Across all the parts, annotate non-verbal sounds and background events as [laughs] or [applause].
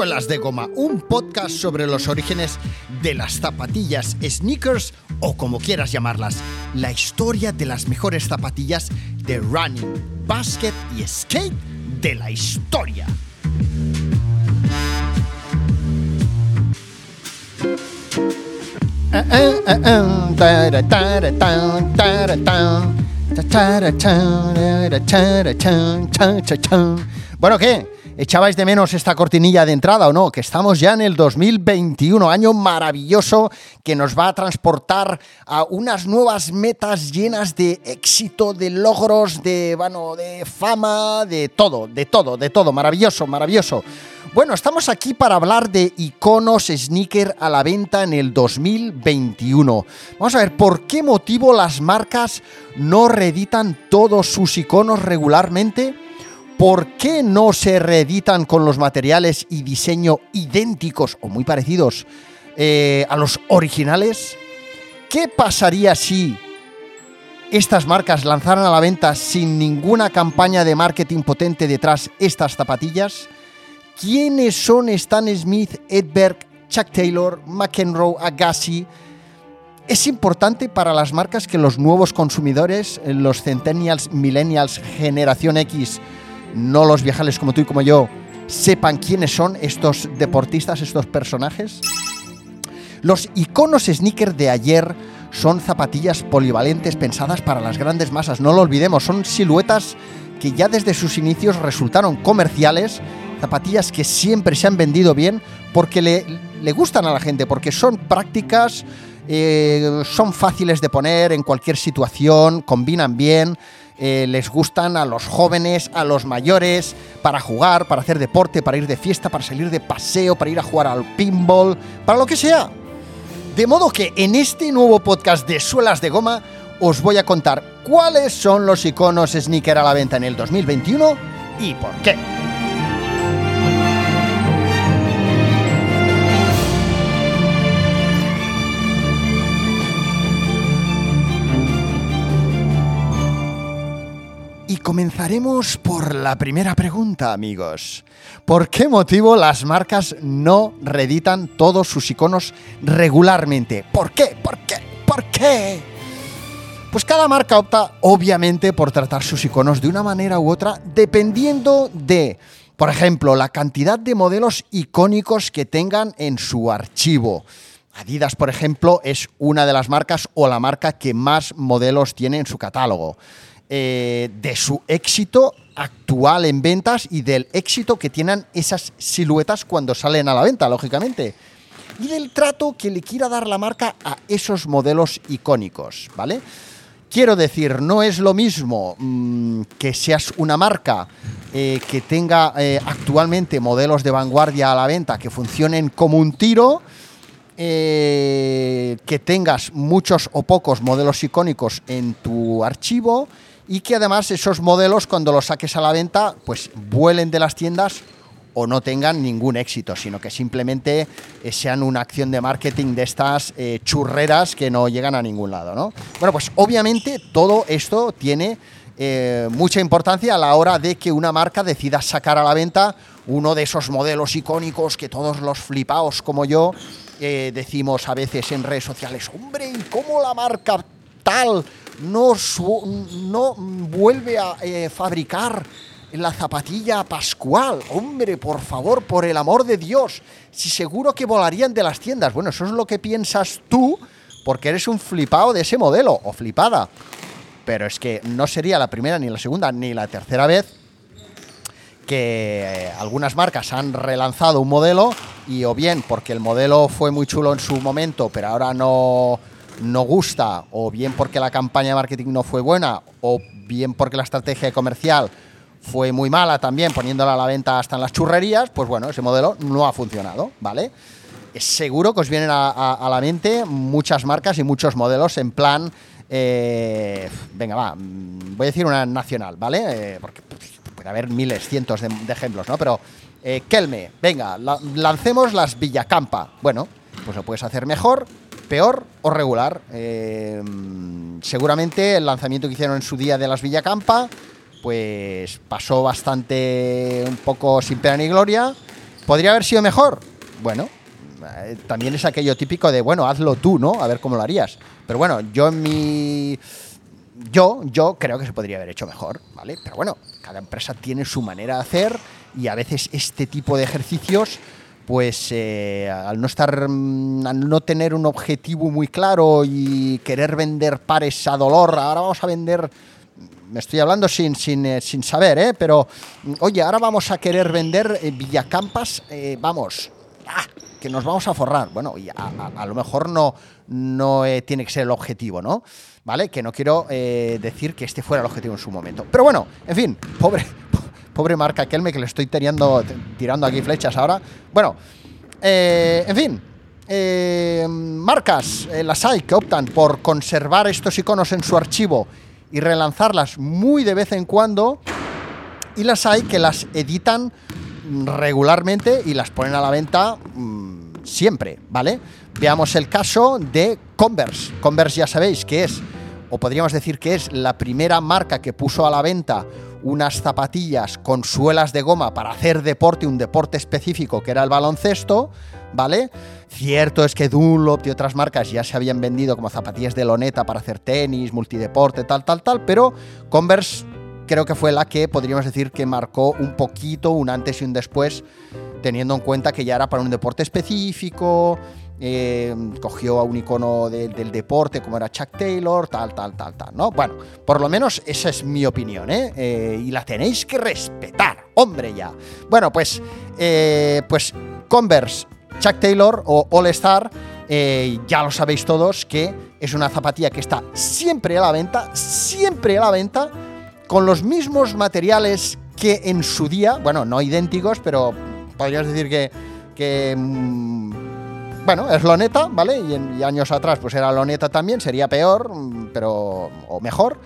Suelas de Goma, un podcast sobre los orígenes de las zapatillas, sneakers o como quieras llamarlas, la historia de las mejores zapatillas de running, basket y skate de la historia. Bueno, ¿qué? ¿Echabais de menos esta cortinilla de entrada o no? Que estamos ya en el 2021, año maravilloso que nos va a transportar a unas nuevas metas llenas de éxito, de logros, de, de fama, de todo, de todo, de todo. Maravilloso, maravilloso. Bueno, estamos aquí para hablar de iconos sneaker a la venta en el 2021. Vamos a ver por qué motivo las marcas no reeditan todos sus iconos regularmente. ¿Por qué no se reeditan con los materiales y diseño idénticos o muy parecidos eh, a los originales? ¿Qué pasaría si estas marcas lanzaran a la venta sin ninguna campaña de marketing potente detrás estas zapatillas? ¿Quiénes son Stan Smith, Edberg, Chuck Taylor, McEnroe, Agassi? Es importante para las marcas que los nuevos consumidores, los centennials, millennials, generación X, no los viajales como tú y como yo, sepan quiénes son estos deportistas, estos personajes? Los iconos sneaker de ayer son zapatillas polivalentes pensadas para las grandes masas, no lo olvidemos, son siluetas que ya desde sus inicios resultaron comerciales, zapatillas que siempre se han vendido bien porque le, gustan a la gente, porque son prácticas, eh, son fáciles de poner en cualquier situación, combinan bien, eh, les gustan a los jóvenes, a los mayores, para jugar, para hacer deporte, para ir de fiesta, para salir de paseo, para ir a jugar al pinball, para lo que sea. De modo que en este nuevo podcast de Suelas de Goma os voy a contar cuáles son los iconos sneaker a la venta en el 2021 y por qué. Comenzaremos por la primera pregunta, amigos. ¿Por qué motivo las marcas no reeditan todos sus iconos regularmente? ¿Por qué? ¿Por qué? ¿Por qué? Pues cada marca opta, obviamente, por tratar sus iconos de una manera u otra, dependiendo de, por ejemplo, la cantidad de modelos icónicos que tengan en su archivo. Adidas, por ejemplo, es una de las marcas o la marca que más modelos tiene en su catálogo. Eh, de su éxito actual en ventas y del éxito que tienen esas siluetas cuando salen a la venta, lógicamente. Y del trato que le quiera dar la marca a esos modelos icónicos, ¿vale? Quiero decir, no es lo mismo mmm, que seas una marca eh, que tenga eh, actualmente modelos de vanguardia a la venta que funcionen como un tiro, que tengas muchos o pocos modelos icónicos en tu archivo y que además esos modelos cuando los saques a la venta pues vuelen de las tiendas o no tengan ningún éxito, sino que simplemente eh, sean una acción de marketing de estas eh, churreras que no llegan a ningún lado, ¿no? Bueno, pues obviamente todo esto tiene eh, mucha importancia a la hora de que una marca decida sacar a la venta uno de esos modelos icónicos que todos los flipaos como yo eh, decimos a veces en redes sociales, hombre, ¿y cómo la marca tal no, no vuelve a eh, fabricar la zapatilla pascual. Hombre, por favor, por el amor de Dios, si seguro que volarían de las tiendas. Bueno, eso es lo que piensas tú, porque eres un flipado de ese modelo, o flipada. Pero es que no sería la primera, ni la segunda, ni la tercera vez que eh, algunas marcas han relanzado un modelo y o bien porque el modelo fue muy chulo en su momento, pero ahora no no gusta, o bien porque la campaña de marketing no fue buena, o bien porque la estrategia comercial fue muy mala también, poniéndola a la venta hasta en las churrerías, pues bueno, ese modelo no ha funcionado, ¿vale? Seguro que os vienen a, la mente muchas marcas y muchos modelos en plan, eh, venga, va, mm, voy a decir una nacional, ¿vale? Eh, porque puede haber miles, cientos de, ejemplos, ¿no? Pero eh, Kelme, venga, la, lancemos las Villacampa. Bueno, pues lo puedes hacer mejor, peor o regular. Eh, seguramente el lanzamiento que hicieron en su día de las Villacampa pues pasó bastante un poco sin pena ni gloria. ¿Podría haber sido mejor? Bueno, eh, también es aquello típico de, bueno, hazlo tú, ¿no? A ver cómo lo harías. Pero bueno, yo en mi... Yo, yo creo que se podría haber hecho mejor, ¿vale? Pero bueno, cada empresa tiene su manera de hacer y a veces este tipo de ejercicios pues eh, al no estar, mm, al no tener un objetivo muy claro y querer vender pares a dolor, ahora vamos a vender, me estoy hablando sin, sin, eh, sin saber, ¿eh? pero mm, oye, ahora vamos a querer vender eh, Villacampas, vamos, ah, que nos vamos a forrar. Bueno, y a, lo mejor no, no tiene que ser el objetivo, ¿no? ¿Vale? Que no quiero decir que este fuera el objetivo en su momento. Pero bueno, en fin, pobre, Pobre marca Kelme que le estoy tirando, tirando aquí flechas ahora. Bueno, eh, en fin. Eh, marcas, eh, las hay que optan por conservar estos iconos en su archivo y relanzarlas muy de vez en cuando. Y las hay que las editan regularmente y las ponen a la venta mm, siempre, ¿vale? Veamos el caso de Converse. Converse ya sabéis que es, o podríamos decir que es la primera marca que puso a la venta unas zapatillas con suelas de goma para hacer deporte, un deporte específico que era el baloncesto, ¿vale? Cierto es que Dunlop y otras marcas ya se habían vendido como zapatillas de loneta para hacer tenis, multideporte, tal, tal, tal, pero Converse creo que fue la que podríamos decir que marcó un poquito un antes y un después, teniendo en cuenta que ya era para un deporte específico, eh, cogió a un icono del deporte como era Chuck Taylor, tal, tal, tal, tal, ¿no? Bueno, por lo menos esa es mi opinión, ¿eh? eh y la tenéis que respetar, hombre ya. Bueno, pues, eh, pues Converse, Chuck Taylor o All Star, ya lo sabéis todos que es una zapatilla que está siempre a la venta, siempre a la venta, con los mismos materiales que en su día, bueno, no idénticos, pero podrías decir que, que mm, bueno, es loneta, ¿vale? Y, años atrás pues era loneta también, sería peor, pero o mejor.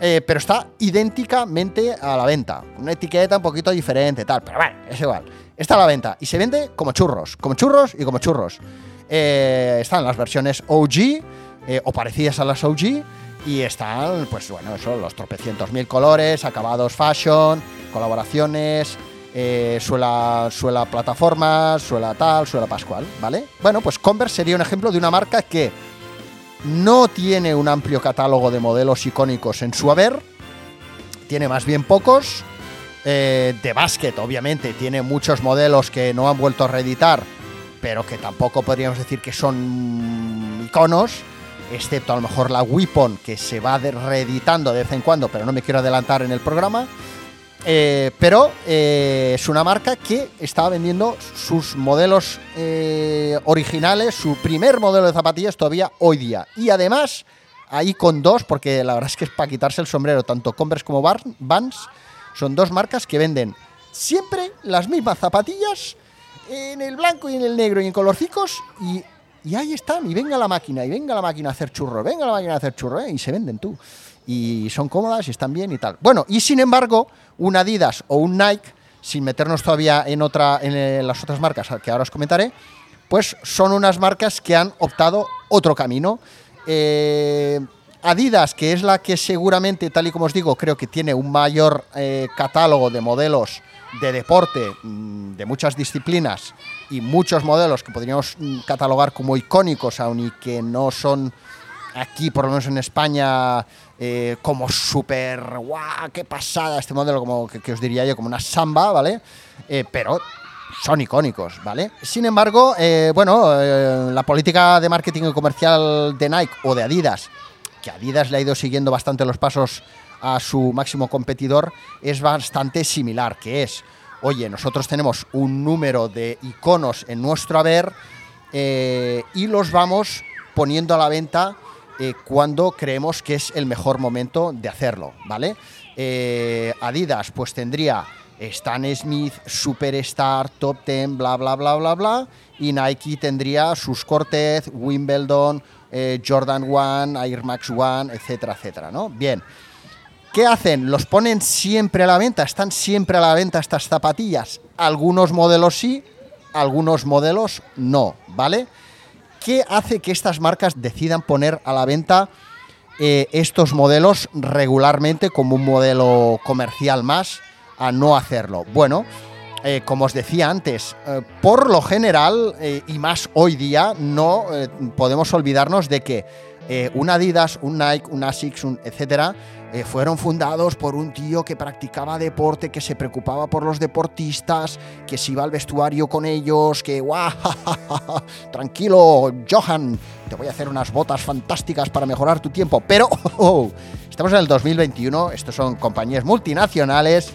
Eh, pero está idénticamente a la venta. Una etiqueta un poquito diferente, tal, pero bueno, es igual. Está a la venta y se vende como churros, como churros y como churros. Eh, están las versiones OG eh, o parecidas a las OG y están, pues bueno, eso, los tropecientos mil colores, acabados fashion, colaboraciones, eh, suela, suela plataforma, suela tal, suela pascual, ¿vale? Bueno, pues Converse sería un ejemplo de una marca que no tiene un amplio catálogo de modelos icónicos en su haber, tiene más bien pocos. Eh, de básquet, obviamente, tiene muchos modelos que no han vuelto a reeditar, pero que tampoco podríamos decir que son iconos, excepto a lo mejor la Weapon, que se va reeditando de vez en cuando, pero no me quiero adelantar en el programa. Eh, pero eh, es una marca que estaba vendiendo sus modelos eh, originales, su primer modelo de zapatillas todavía hoy día. Y además, ahí con dos, porque la verdad es que es para quitarse el sombrero, tanto Converse como Vans, son dos marcas que venden siempre las mismas zapatillas en el blanco y en el negro y en colorcicos y, y ahí están, y venga la máquina, y venga la máquina a hacer churro, venga la máquina a hacer churro, y se venden tú y son cómodas y están bien y tal. Bueno, y sin embargo, un Adidas o un Nike, sin meternos todavía en, otra, en eh, las otras marcas que ahora os comentaré, pues son unas marcas que han optado otro camino. Eh, Adidas, que es la que seguramente, tal y como os digo, creo que tiene un mayor eh, catálogo de modelos de deporte mm, de muchas disciplinas y muchos modelos que podríamos mm, catalogar como icónicos, aun y que no son aquí, por lo menos en España, eh, como súper, guau, qué pasada este modelo, como que, os diría yo, como una samba, ¿vale? Eh, pero son icónicos, ¿vale? Sin embargo, eh, bueno, la política de marketing comercial de Nike o de Adidas, que Adidas le ha ido siguiendo bastante los pasos a su máximo competidor, es bastante similar, que es, oye, nosotros tenemos un número de iconos en nuestro haber y los vamos poniendo a la venta eh, cuando creemos que es el mejor momento de hacerlo, ¿vale? Eh, Adidas pues tendría Stan Smith, Superstar, Top Ten, bla, bla, bla, bla, bla, y Nike tendría sus Cortez, Wimbledon, eh, Jordan One, Air Max One, etcétera, etcétera, ¿no? Bien. ¿Qué hacen? ¿Los ponen siempre a la venta? ¿Están siempre a la venta estas zapatillas? Algunos modelos sí, algunos modelos no, ¿vale? ¿Qué hace que estas marcas decidan poner a la venta eh, estos modelos regularmente como un modelo comercial más a no hacerlo. Bueno, eh, como os decía antes, eh, por lo general, y más hoy día, no podemos olvidarnos de que un Adidas, un Nike, un Asics, un etcétera, eh, fueron fundados por un tío que practicaba deporte, que se preocupaba por los deportistas, que se iba al vestuario con ellos, que ¡guau! Tranquilo, Johan, te voy a hacer unas botas fantásticas para mejorar tu tiempo. Pero [laughs] oh, estamos en el 2021, estos son compañías multinacionales.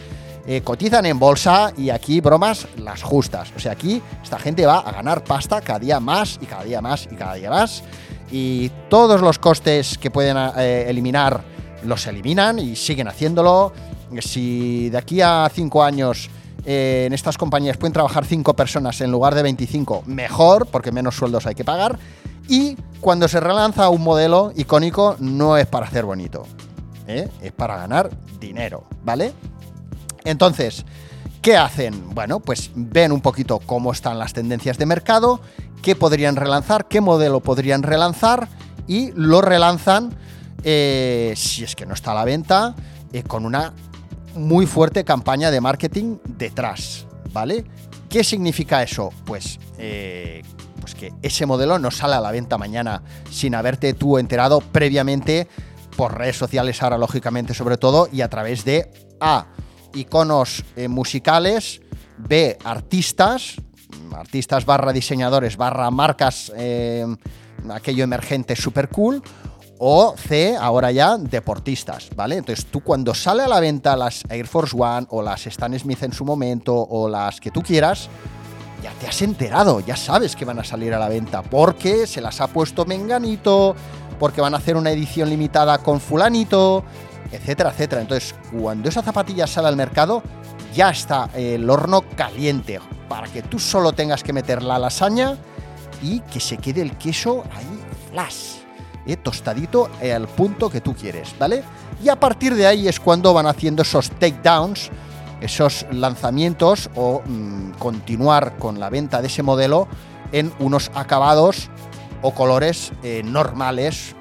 Eh, cotizan en bolsa y aquí bromas las justas. O sea, aquí esta gente va a ganar pasta cada día más y cada día más y cada día más. Y todos los costes que pueden eh, eliminar los eliminan y siguen haciéndolo. Si de aquí a cinco años eh, en estas compañías pueden trabajar cinco personas en lugar de 25, mejor, porque menos sueldos hay que pagar. Y cuando se relanza un modelo icónico, no es para hacer bonito, ¿eh? es para ganar dinero, ¿vale? Entonces, ¿qué hacen? Bueno, pues ven un poquito cómo están las tendencias de mercado, qué podrían relanzar, qué modelo podrían relanzar y lo relanzan eh, si es que no está a la venta, eh, con una muy fuerte campaña de marketing detrás, ¿vale? ¿Qué significa eso? Pues, eh, pues que ese modelo no sale a la venta mañana sin haberte tú enterado previamente por redes sociales ahora lógicamente sobre todo y a través de A, iconos musicales, B, artistas, artistas barra diseñadores barra marcas, aquello emergente super cool, o C, ahora ya, deportistas, ¿vale? Entonces tú cuando sale a la venta las Air Force One o las Stan Smith en su momento o las que tú quieras, ya te has enterado, ya sabes que van a salir a la venta porque se las ha puesto Menganito, porque van a hacer una edición limitada con fulanito, etcétera, etcétera. Entonces, cuando esa zapatilla sale al mercado, ya está el horno caliente para que tú solo tengas que meter la lasaña y que se quede el queso ahí flash. Eh, tostadito eh, al punto que tú quieres, ¿vale? Y a partir de ahí es cuando van haciendo esos takedowns, esos lanzamientos o mm, continuar con la venta de ese modelo en unos acabados o colores eh, normales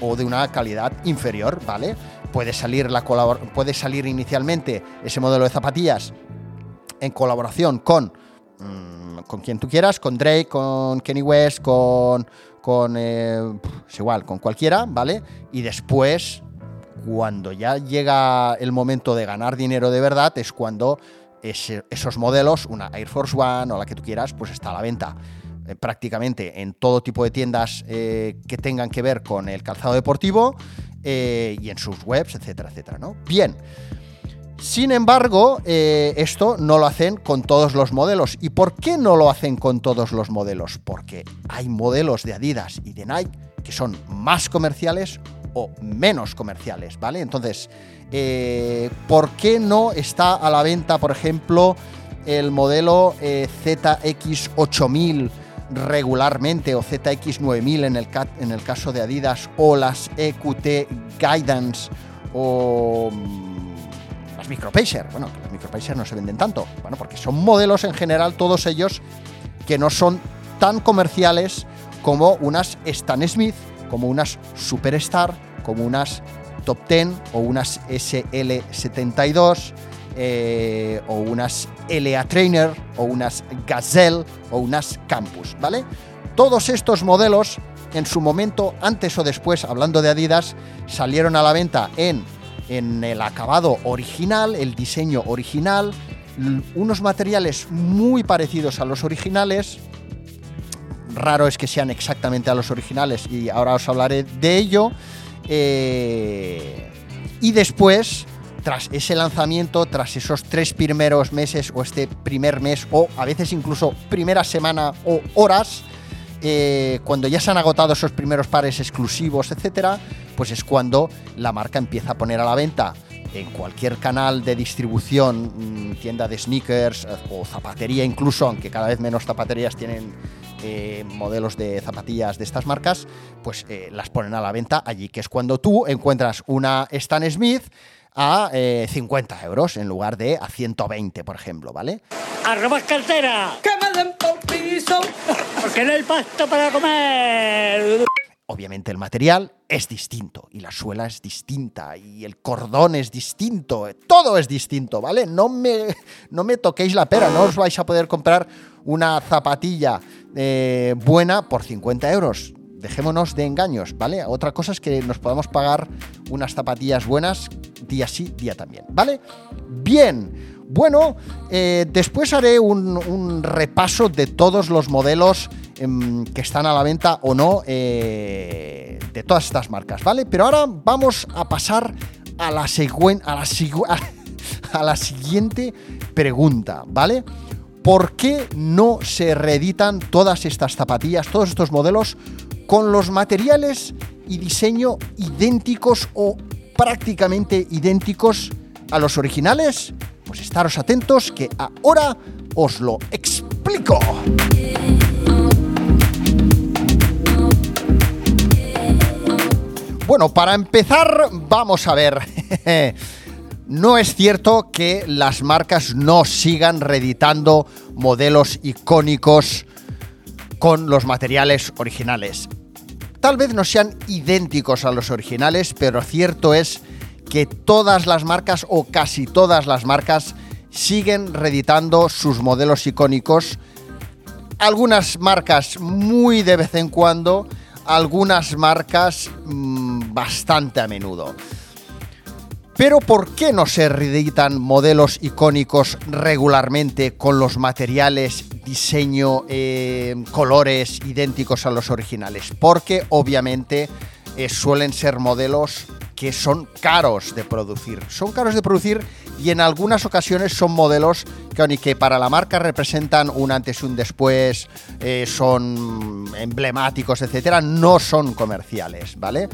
o de una calidad inferior, ¿vale? Puede salir, la puede salir inicialmente ese modelo de zapatillas en colaboración con, mm, con quien tú quieras, con Drake, con Kenny West, con eh, igual, con cualquiera, ¿vale? Y después, cuando ya llega el momento de ganar dinero de verdad, es cuando esos modelos, una Air Force One o la que tú quieras, pues está a la venta eh, prácticamente en todo tipo de tiendas eh, que tengan que ver con el calzado deportivo y en sus webs, etcétera, etcétera, ¿no? Bien. Sin embargo, eh, esto no lo hacen con todos los modelos. ¿Y por qué no lo hacen con todos los modelos? Porque hay modelos de Adidas y de Nike que son más comerciales o menos comerciales, ¿vale? Entonces, eh, ¿por qué no está a la venta, por ejemplo, el modelo eh, ZX8000 regularmente o ZX9000 en el, en el caso de Adidas o las EQT Guidance o Micropacer. Bueno, los Micropacer no se venden tanto. Bueno, porque son modelos en general, todos ellos, que no son tan comerciales como unas Stan Smith, como unas Superstar, como unas Top 10 o unas SL72 eh, o unas LA Trainer o unas Gazelle o unas Campus, ¿vale? Todos estos modelos en su momento, antes o después, hablando de Adidas, salieron a la venta en en el acabado original, el diseño original, unos materiales muy parecidos a los originales. Raro es que sean exactamente a los originales y ahora os hablaré de ello. Eh, y después, tras ese lanzamiento, tras esos tres primeros meses o este primer mes o a veces incluso primera semana o horas, eh, cuando ya se han agotado esos primeros pares exclusivos, etcétera, pues es cuando la marca empieza a poner a la venta. En cualquier canal de distribución, mm, tienda de sneakers eh, o zapatería incluso, aunque cada vez menos zapaterías tienen eh, modelos de zapatillas de estas marcas, pues las ponen a la venta allí, que es cuando tú encuentras una Stan Smith a 50 euros en lugar de a 120, por ejemplo, ¿vale? ¡Arrobas cartera! ¡Que me den por piso! Porque no hay pasto para comer. obviamente el material es distinto y la suela es distinta y el cordón es distinto, todo es distinto, ¿vale? No me, no me toquéis la pera, no os vais a poder comprar una zapatilla eh, buena por 50 euros. Dejémonos de engaños, ¿vale? Otra cosa es que nos podamos pagar unas zapatillas buenas día sí, día también, ¿vale? Bien. Bueno, eh, después haré un, repaso de todos los modelos em, que están a la venta o no eh, de todas estas marcas, ¿vale? Pero ahora vamos a pasar a la, a la, [laughs] a la siguiente pregunta, ¿vale? ¿Por qué no se reeditan todas estas zapatillas, todos estos modelos, con los materiales y diseño idénticos o prácticamente idénticos a los originales? Pues estaros atentos que ahora os lo explico. Bueno, para empezar, vamos a ver. [laughs] no es cierto que las marcas no sigan reeditando modelos icónicos con los materiales originales. Tal vez no sean idénticos a los originales, pero cierto es que todas las marcas o casi todas las marcas siguen reeditando sus modelos icónicos. Algunas marcas muy de vez en cuando, algunas marcas mm, bastante a menudo. Pero ¿por qué no se reeditan modelos icónicos regularmente con los materiales, diseño, eh, colores idénticos a los originales? Porque obviamente eh, suelen ser modelos que son caros de producir. Son caros de producir y en algunas ocasiones son modelos que, que para la marca representan un antes y un después, eh, son emblemáticos, etcétera, no son comerciales, ¿vale?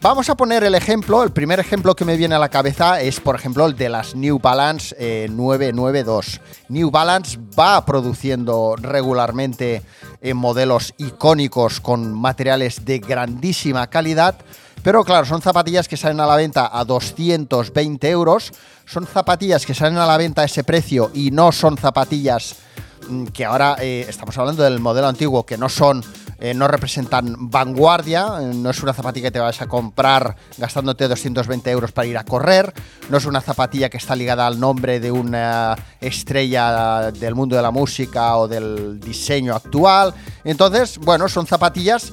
Vamos a poner el ejemplo, el primer ejemplo que me viene a la cabeza es, por ejemplo, el de las New Balance 992. Eh, New Balance va produciendo regularmente eh, modelos icónicos con materiales de grandísima calidad, pero claro, son zapatillas que salen a la venta a 220 euros, son zapatillas que salen a la venta a ese precio y no son zapatillas mm, que ahora eh, estamos hablando del modelo antiguo, que no son, eh, no representan vanguardia, no es una zapatilla que te vas a comprar gastándote 220 euros para ir a correr, no es una zapatilla que está ligada al nombre de una estrella del mundo de la música o del diseño actual. Entonces, bueno, son zapatillas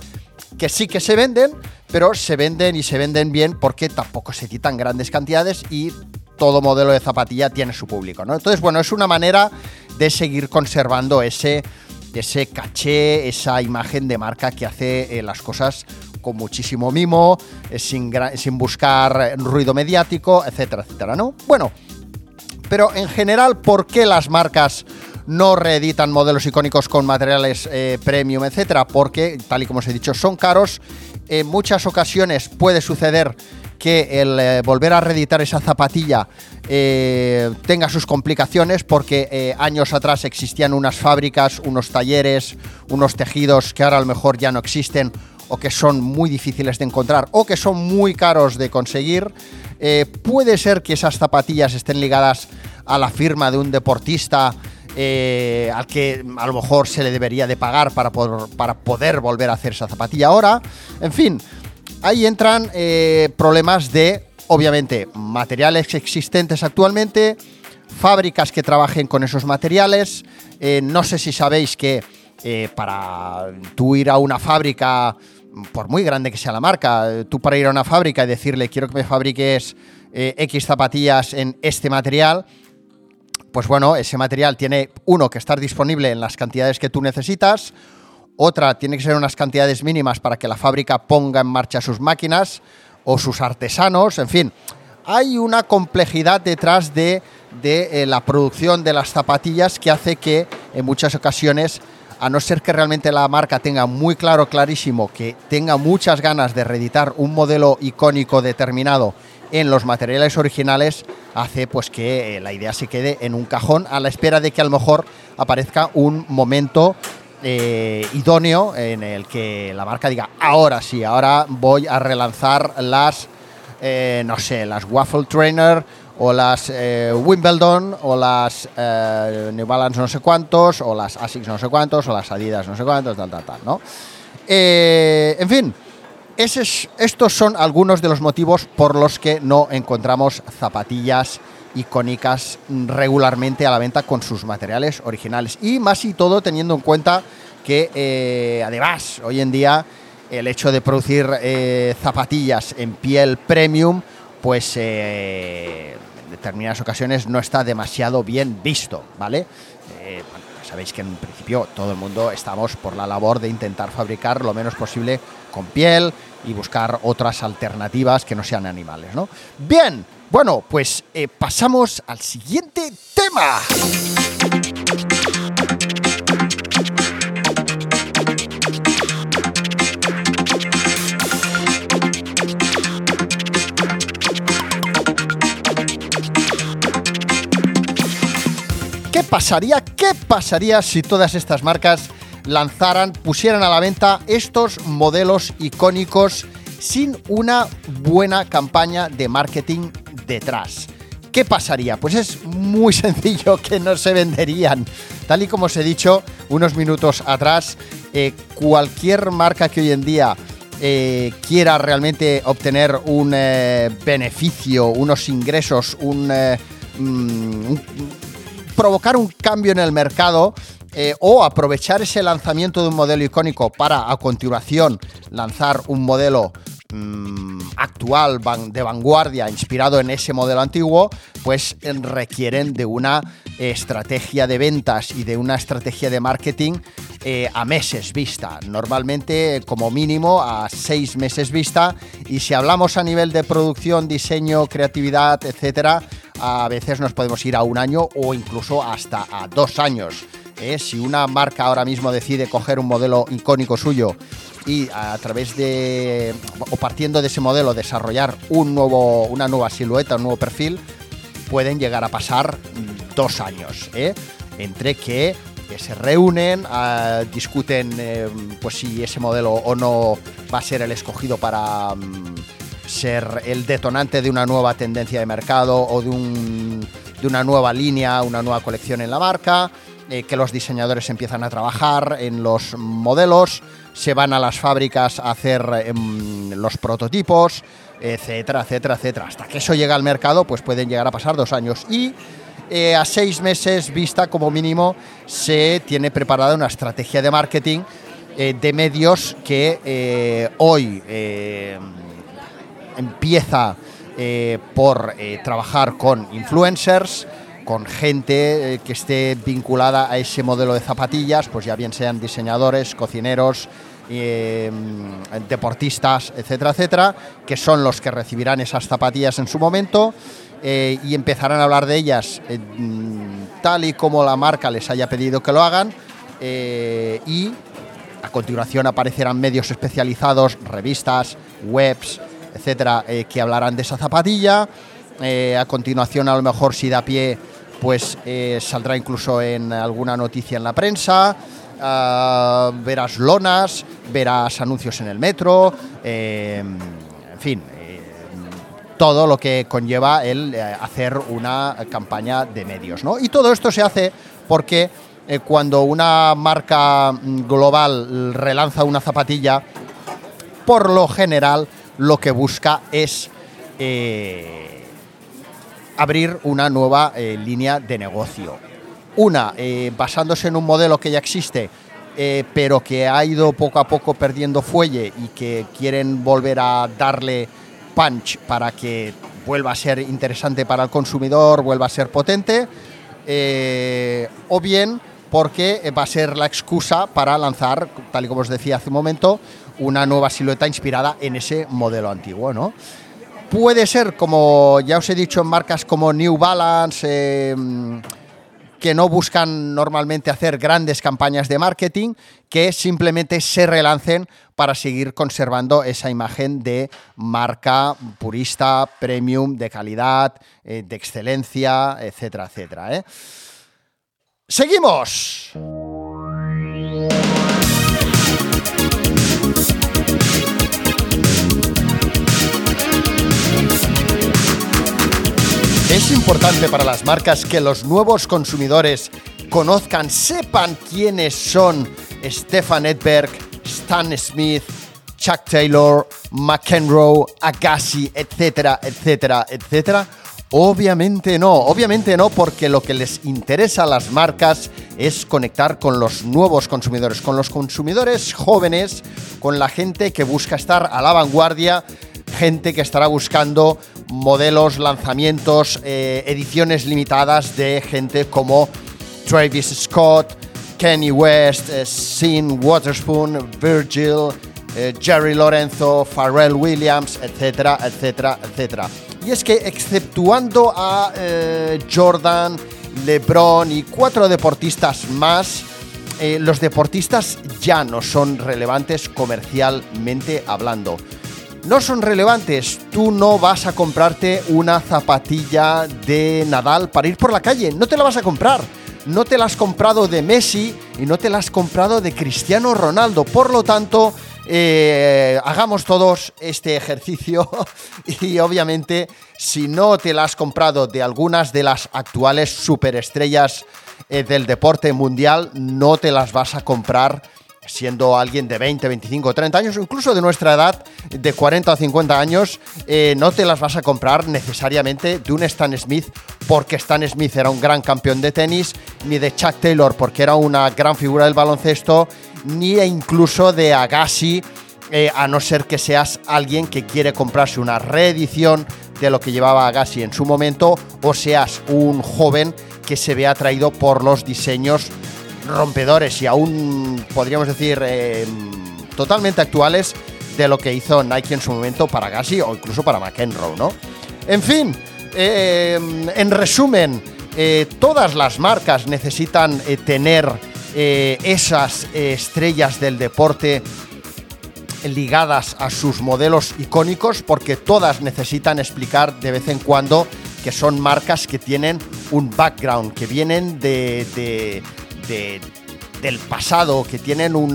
que sí que se venden, pero se venden y se venden bien porque tampoco se quitan grandes cantidades y todo modelo de zapatilla tiene su público, ¿no? Entonces, bueno, es una manera de seguir conservando ese, ese caché, esa imagen de marca que hace eh, las cosas con muchísimo mimo, eh, sin, sin buscar ruido mediático, etcétera, etcétera, ¿no? Bueno, pero en general, ¿por qué las marcas no reeditan modelos icónicos con materiales eh, premium, etcétera? Porque, tal y como os he dicho, son caros en muchas ocasiones puede suceder que el eh, volver a reeditar esa zapatilla eh, tenga sus complicaciones porque eh, años atrás existían unas fábricas, unos talleres, unos tejidos que ahora a lo mejor ya no existen o que son muy difíciles de encontrar o que son muy caros de conseguir. puede ser que esas zapatillas estén ligadas a la firma de un deportista eh, al que a lo mejor se le debería de pagar para, para poder volver a hacer esa zapatilla ahora. En fin, ahí entran eh, problemas de, obviamente, materiales existentes actualmente, fábricas que trabajen con esos materiales. Eh, no sé si sabéis que para tú ir a una fábrica, por muy grande que sea la marca, tú para ir a una fábrica y decirle quiero que me fabriques X zapatillas en este material, pues bueno, ese material tiene, uno, que estar disponible en las cantidades que tú necesitas, otra, tiene que ser unas cantidades mínimas para que la fábrica ponga en marcha sus máquinas o sus artesanos, en fin, hay una complejidad detrás de, de eh, la producción de las zapatillas que hace que en muchas ocasiones a no ser que realmente la marca tenga muy claro, clarísimo, que tenga muchas ganas de reeditar un modelo icónico determinado en los materiales originales hace pues que eh, la idea se quede en un cajón a la espera de que a lo mejor aparezca un momento eh, idóneo en el que la marca diga ahora sí, ahora voy a relanzar las eh, no sé, las Waffle Trainer o las Wimbledon o las New Balance no sé cuántos o las Asics no sé cuántos o las Adidas no sé cuántos, tal, tal, tal, ¿no? en fin, estos son algunos de los motivos por los que no encontramos zapatillas icónicas regularmente a la venta con sus materiales originales. Y más y todo teniendo en cuenta que eh, además hoy en día el hecho de producir eh, zapatillas en piel premium, pues eh, en determinadas ocasiones no está demasiado bien visto, ¿vale? sabéis que en principio todo el mundo estamos por la labor de intentar fabricar lo menos posible con piel y buscar otras alternativas que no sean animales, ¿no? Bien, bueno, pues eh, pasamos al siguiente tema. ¿Qué pasaría? ¿Qué pasaría si todas estas marcas lanzaran, pusieran a la venta estos modelos icónicos sin una buena campaña de marketing detrás. ¿Qué pasaría? Pues es muy [laughs] sencillo que no se venderían. Tal y como os he dicho unos minutos atrás, eh, cualquier marca que hoy en día eh, quiera realmente obtener un eh, beneficio, unos ingresos, un, mm, provocar un cambio en el mercado, o aprovechar ese lanzamiento de un modelo icónico para a continuación lanzar un modelo Mm, actual, de vanguardia, inspirado en ese modelo antiguo, pues eh, requieren de una estrategia de ventas y de una estrategia de marketing eh, a meses vista. Normalmente, como mínimo, a seis meses vista. Y si hablamos a nivel de producción, diseño, creatividad, etcétera, a veces nos podemos ir a un año o incluso hasta a dos años. ¿Eh? Si una marca ahora mismo decide coger un modelo icónico suyo y a través de, o partiendo de ese modelo, desarrollar un nuevo, una nueva silueta, un nuevo perfil, pueden llegar a pasar dos años, ¿eh? entre que, se reúnen, ah, discuten eh, pues si ese modelo o no va a ser el escogido para mm, ser el detonante de una nueva tendencia de mercado o de, un, de una nueva línea, una nueva colección en la marca, eh, que los diseñadores empiezan a trabajar en los modelos, se van a las fábricas a hacer em, los prototipos, etcétera, etcétera, etcétera. Hasta que eso llega al mercado, pues pueden llegar a pasar dos años. Y eh, a seis meses vista, como mínimo, se tiene preparada una estrategia de marketing eh, de medios que hoy empieza por trabajar con influencers, con gente que esté vinculada a ese modelo de zapatillas, pues ya bien sean diseñadores, cocineros, eh, deportistas, etcétera, etcétera, que son los que recibirán esas zapatillas en su momento eh, y empezarán a hablar de ellas eh, mm, tal y como la marca les haya pedido que lo hagan y a continuación aparecerán medios especializados, revistas, webs, etcétera, que hablarán de esa zapatilla. a continuación, a lo mejor, si da pie, pues saldrá incluso en alguna noticia en la prensa. Ah, verás lonas, verás anuncios en el metro, eh, en fin, eh, todo lo que conlleva el eh, hacer una campaña de medios. ¿no? Y todo esto se hace porque cuando una marca global relanza una zapatilla, por lo general lo que busca es abrir una nueva línea de negocio una, eh, basándose en un modelo que ya existe, eh, pero que ha ido poco a poco perdiendo fuelle y que quieren volver a darle punch para que vuelva a ser interesante para el consumidor, vuelva a ser potente, eh, o bien porque va a ser la excusa para lanzar, tal y como os decía hace un momento, una nueva silueta inspirada en ese modelo antiguo, ¿no? Puede ser, como ya os he dicho, en marcas como New Balance, que no buscan normalmente hacer grandes campañas de marketing, que simplemente se relancen para seguir conservando esa imagen de marca purista, premium, de calidad, eh, de excelencia, etcétera, etcétera. ¿eh? Seguimos. Es importante para las marcas que los nuevos consumidores conozcan, sepan quiénes son Stefan Edberg, Stan Smith, Chuck Taylor, McEnroe, Agassi, etcétera, etcétera, etcétera? Obviamente no, obviamente no, porque lo que les interesa a las marcas es conectar con los nuevos consumidores, con los consumidores jóvenes, con la gente que busca estar a la vanguardia, gente que estará buscando modelos, lanzamientos, eh, ediciones limitadas de gente como Travis Scott, Kenny West, eh, Sin Waterspoon, Virgil, eh, Jerry Lorenzo, Pharrell Williams, etcétera, etcétera, etcétera. Y es que exceptuando a eh, Jordan, LeBron y cuatro deportistas más, los deportistas ya no son relevantes comercialmente hablando. No son relevantes, tú no vas a comprarte una zapatilla de Nadal para ir por la calle, no te la vas a comprar. No te la has comprado de Messi y no te la has comprado de Cristiano Ronaldo. Por lo tanto, eh, hagamos todos este ejercicio [laughs] y obviamente si no te la has comprado de algunas de las actuales superestrellas eh, del deporte mundial, no te las vas a comprar siendo alguien de 20, 25, 30 años, incluso de nuestra edad, de 40 o 50 años, eh, no te las vas a comprar necesariamente de un Stan Smith porque Stan Smith era un gran campeón de tenis, ni de Chuck Taylor porque era una gran figura del baloncesto, ni incluso de Agassi, eh, a no ser que seas alguien que quiere comprarse una reedición de lo que llevaba Agassi en su momento, o seas un joven que se ve atraído por los diseños rompedores y aún podríamos decir eh, totalmente actuales de lo que hizo Nike en su momento para Agassi o incluso para McEnroe, ¿no? En fin, eh, en resumen, eh, todas las marcas necesitan tener esas estrellas del deporte ligadas a sus modelos icónicos porque todas necesitan explicar de vez en cuando que son marcas que tienen un background, que vienen de, del pasado, que tienen un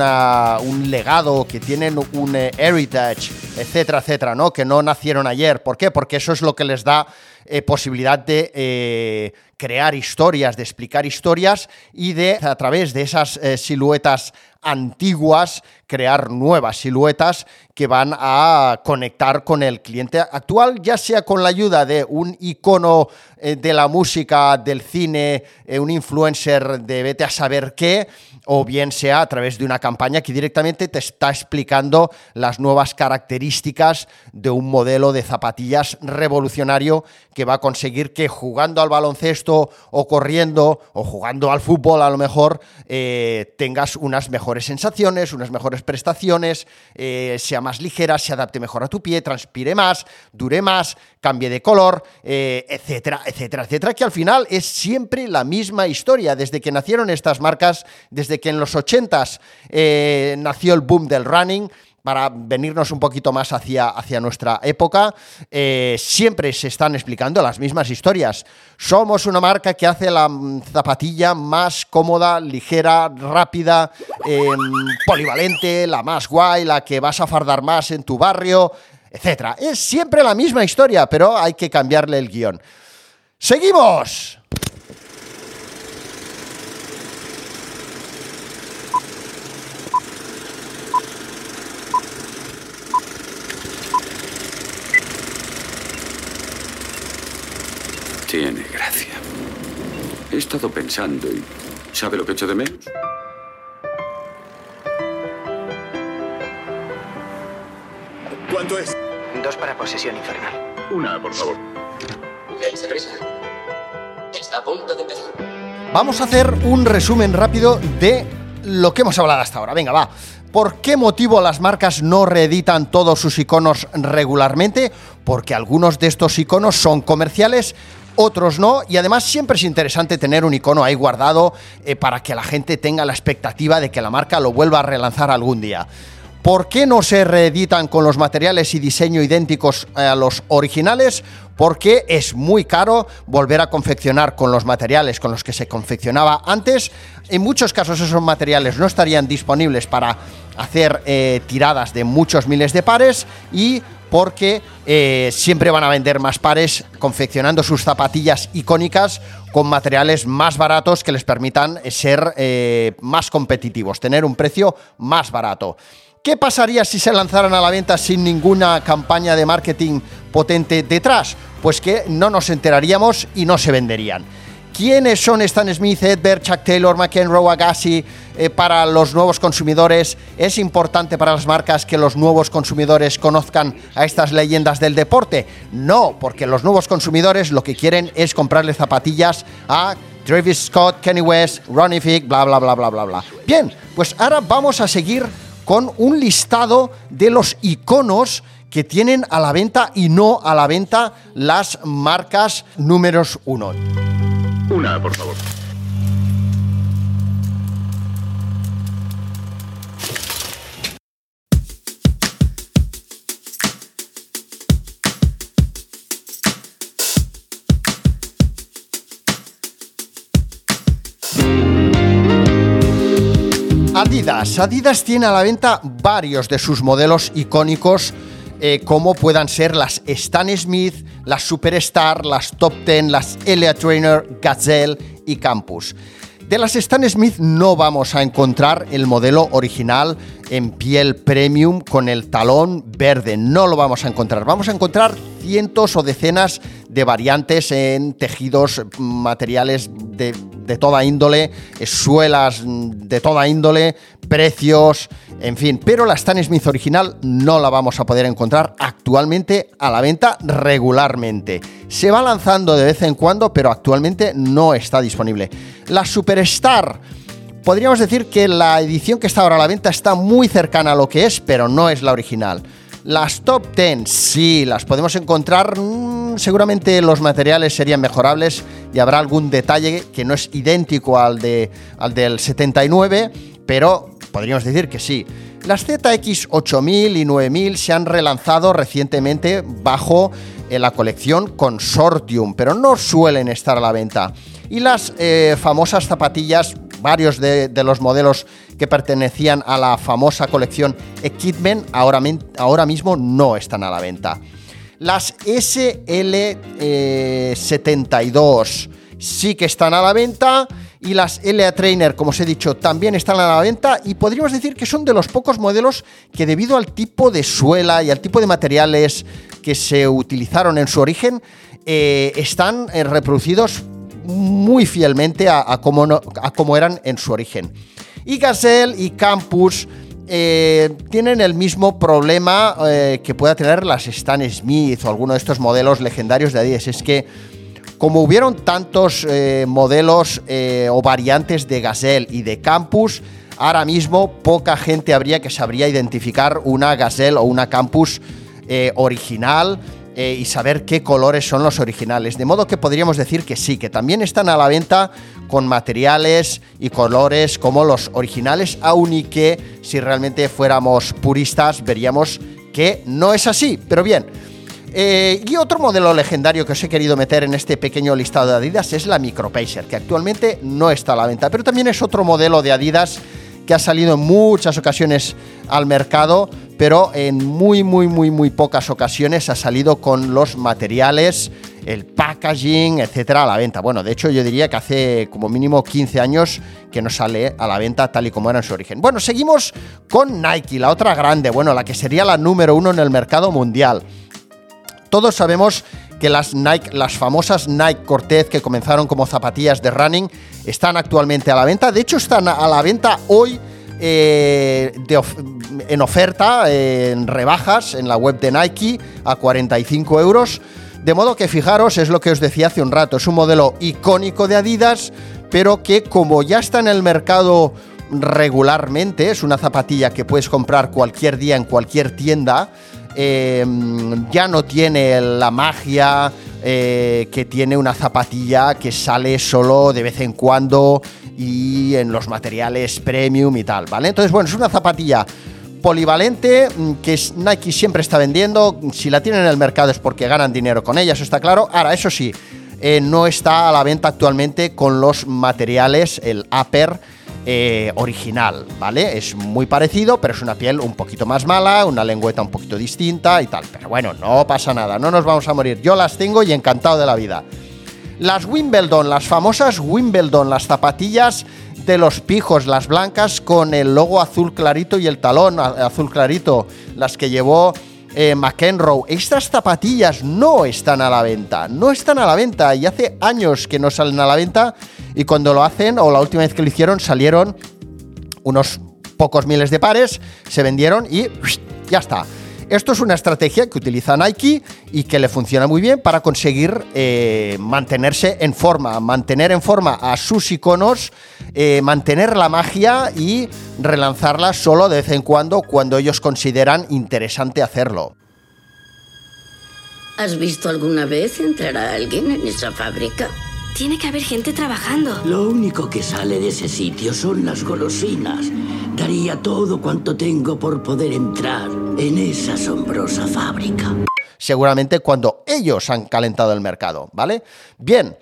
legado, que tienen un eh, heritage, etcétera, etcétera, ¿no? Que no nacieron ayer. ¿Por qué? Porque eso es lo que les da eh, posibilidad de eh, crear historias, de explicar historias y de, a través de esas siluetas antiguas, crear nuevas siluetas que van a conectar con el cliente actual, ya sea con la ayuda de un icono de la música, del cine, un influencer de vete a saber qué, o bien sea a través de una campaña que directamente te está explicando las nuevas características de un modelo de zapatillas revolucionario que va a conseguir que jugando al baloncesto o corriendo o jugando al fútbol a lo mejor eh, tengas unas mejores sensaciones, unas mejores prestaciones, eh, sea más ligera, se adapte mejor a tu pie, transpire más, dure más, cambie de color, eh, etcétera, etcétera, etcétera, que al final es siempre la misma historia. Desde que nacieron estas marcas, desde que en los 80s eh, nació el boom del running, para venirnos un poquito más hacia, hacia nuestra época, eh, siempre se están explicando las mismas historias. Somos una marca que hace la zapatilla más cómoda, ligera, rápida, em, polivalente, la más guay, la que vas a fardar más en tu barrio, etc. Es siempre la misma historia, pero hay que cambiarle el guion. ¡Seguimos! Tiene gracia. He estado pensando y... ¿Sabe lo que echo de menos? ¿Cuánto es? Dos para posesión infernal. Una, por favor. Está a punto de empezar. Vamos a hacer un resumen rápido de lo que hemos hablado hasta ahora. Venga, va. ¿Por qué motivo las marcas no reeditan todos sus iconos regularmente? Porque algunos de estos iconos son comerciales, otros no, y además siempre es interesante tener un icono ahí guardado eh, para que la gente tenga la expectativa de que la marca lo vuelva a relanzar algún día. ¿Por qué no se reeditan con los materiales y diseño idénticos eh, a los originales? Porque es muy caro volver a confeccionar con los materiales con los que se confeccionaba antes. En muchos casos esos materiales no estarían disponibles para hacer eh, tiradas de muchos miles de pares y porque eh, siempre van a vender más pares confeccionando sus zapatillas icónicas con materiales más baratos que les permitan ser más competitivos, tener un precio más barato. ¿Qué pasaría si se lanzaran a la venta sin ninguna campaña de marketing potente detrás? Pues que no nos enteraríamos y no se venderían. ¿Quiénes son Stan Smith, Edberg, Chuck Taylor, McEnroe, Agassi eh, para los nuevos consumidores? ¿Es importante para las marcas que los nuevos consumidores conozcan a estas leyendas del deporte? No, porque los nuevos consumidores lo que quieren es comprarle zapatillas a Travis Scott, Kenny West, Ronnie Fick, bla, bla, bla, bla, bla, bla. Bien, pues ahora vamos a seguir con un listado de los iconos que tienen a la venta y no a la venta las marcas números uno. Una, por favor. Adidas. Adidas tiene a la venta varios de sus modelos icónicos, eh, como puedan ser las Stan Smith, las Superstar, las Top Ten, las Elia Trainer, Gazelle y Campus. De las Stan Smith no vamos a encontrar el modelo original en piel premium con el talón verde, no lo vamos a encontrar. Vamos a encontrar cientos o decenas de variantes en tejidos, materiales de, de toda índole, suelas de toda índole, precios, en fin. Pero la Stan Smith original no la vamos a poder encontrar actualmente a la venta regularmente. Se va lanzando de vez en cuando, pero actualmente no está disponible. La Superstar. Podríamos decir que la edición que está ahora a la venta está muy cercana a lo que es, pero no es la original. Las top 10, sí, las podemos encontrar. mmm, seguramente los materiales serían mejorables y habrá algún detalle que no es idéntico al, de, al del 79, pero podríamos decir que sí. Las ZX 8000 y 9000 se han relanzado recientemente bajo eh, la colección Consortium, pero no suelen estar a la venta. Y las eh, famosas zapatillas, varios de, los modelos que pertenecían a la famosa colección Equipment, ahora, mismo no están a la venta. Las SL72 sí que están a la venta y las LA Trainer, como os he dicho, también están a la venta y podríamos decir que son de los pocos modelos que debido al tipo de suela y al tipo de materiales que se utilizaron en su origen, eh, están eh, reproducidos muy fielmente a, a, como eran en su origen. Y Gazelle y Campus eh, tienen el mismo problema eh, que pueda tener las Stan Smith o alguno de estos modelos legendarios de Adidas. Es que como hubieron tantos eh, modelos o variantes de Gazelle y de Campus, ahora mismo poca gente habría que sabría identificar una Gazelle o una Campus original eh, y saber qué colores son los originales. De modo que podríamos decir que sí, que también están a la venta con materiales y colores como los originales, aun y que si realmente fuéramos puristas veríamos que no es así. Pero bien, eh, y otro modelo legendario que os he querido meter en este pequeño listado de Adidas es la Micropacer, que actualmente no está a la venta, pero también es otro modelo de Adidas que ha salido en muchas ocasiones al mercado, pero en muy, muy, muy, muy pocas ocasiones ha salido con los materiales, el packaging, etcétera, a la venta. Bueno, de hecho, yo diría que hace como mínimo 15 años que no sale a la venta tal y como era en su origen. Bueno, seguimos con Nike, la otra grande, bueno, la que sería la número uno en el mercado mundial. Todos sabemos que las Nike, las famosas Nike Cortez que comenzaron como zapatillas de running, están actualmente a la venta. De hecho, están a la venta hoy eh, en oferta, en rebajas en la web de Nike a 45 euros. De modo que fijaros, es lo que os decía hace un rato, es un modelo icónico de Adidas, pero que como ya está en el mercado regularmente, es una zapatilla que puedes comprar cualquier día en cualquier tienda, eh, ya no tiene la magia eh, que tiene una zapatilla que sale solo de vez en cuando y en los materiales premium y tal, ¿vale? Entonces, bueno, es una zapatilla polivalente que Nike siempre está vendiendo. Si la tienen en el mercado es porque ganan dinero con ella, eso está claro. Ahora, eso sí, eh, no está a la venta actualmente con los materiales, el upper eh, original, ¿vale? Es muy parecido, pero es una piel un poquito más mala, una lengüeta un poquito distinta y tal. Pero bueno, no pasa nada, no nos vamos a morir. Yo las tengo y encantado de la vida. Las Wimbledon, las famosas Wimbledon, las zapatillas de los pijos, las blancas con el logo azul clarito y el talón azul clarito, las que llevó eh, McEnroe. Estas zapatillas no están a la venta, no están a la venta y hace años que no salen a la venta y cuando lo hacen o la última vez que lo hicieron salieron unos pocos miles de pares, se vendieron y ya está. Esto es una estrategia que utiliza Nike y que le funciona muy bien para conseguir eh, mantenerse en forma, mantener en forma a sus iconos, eh, mantener la magia y relanzarla solo de vez en cuando cuando ellos consideran interesante hacerlo. ¿Has visto alguna vez entrar a alguien en esa fábrica? Tiene que haber gente trabajando. Lo único que sale de ese sitio son las golosinas. Daría todo cuanto tengo por poder entrar en esa asombrosa fábrica. Seguramente cuando ellos han calentado el mercado, ¿vale? Bien.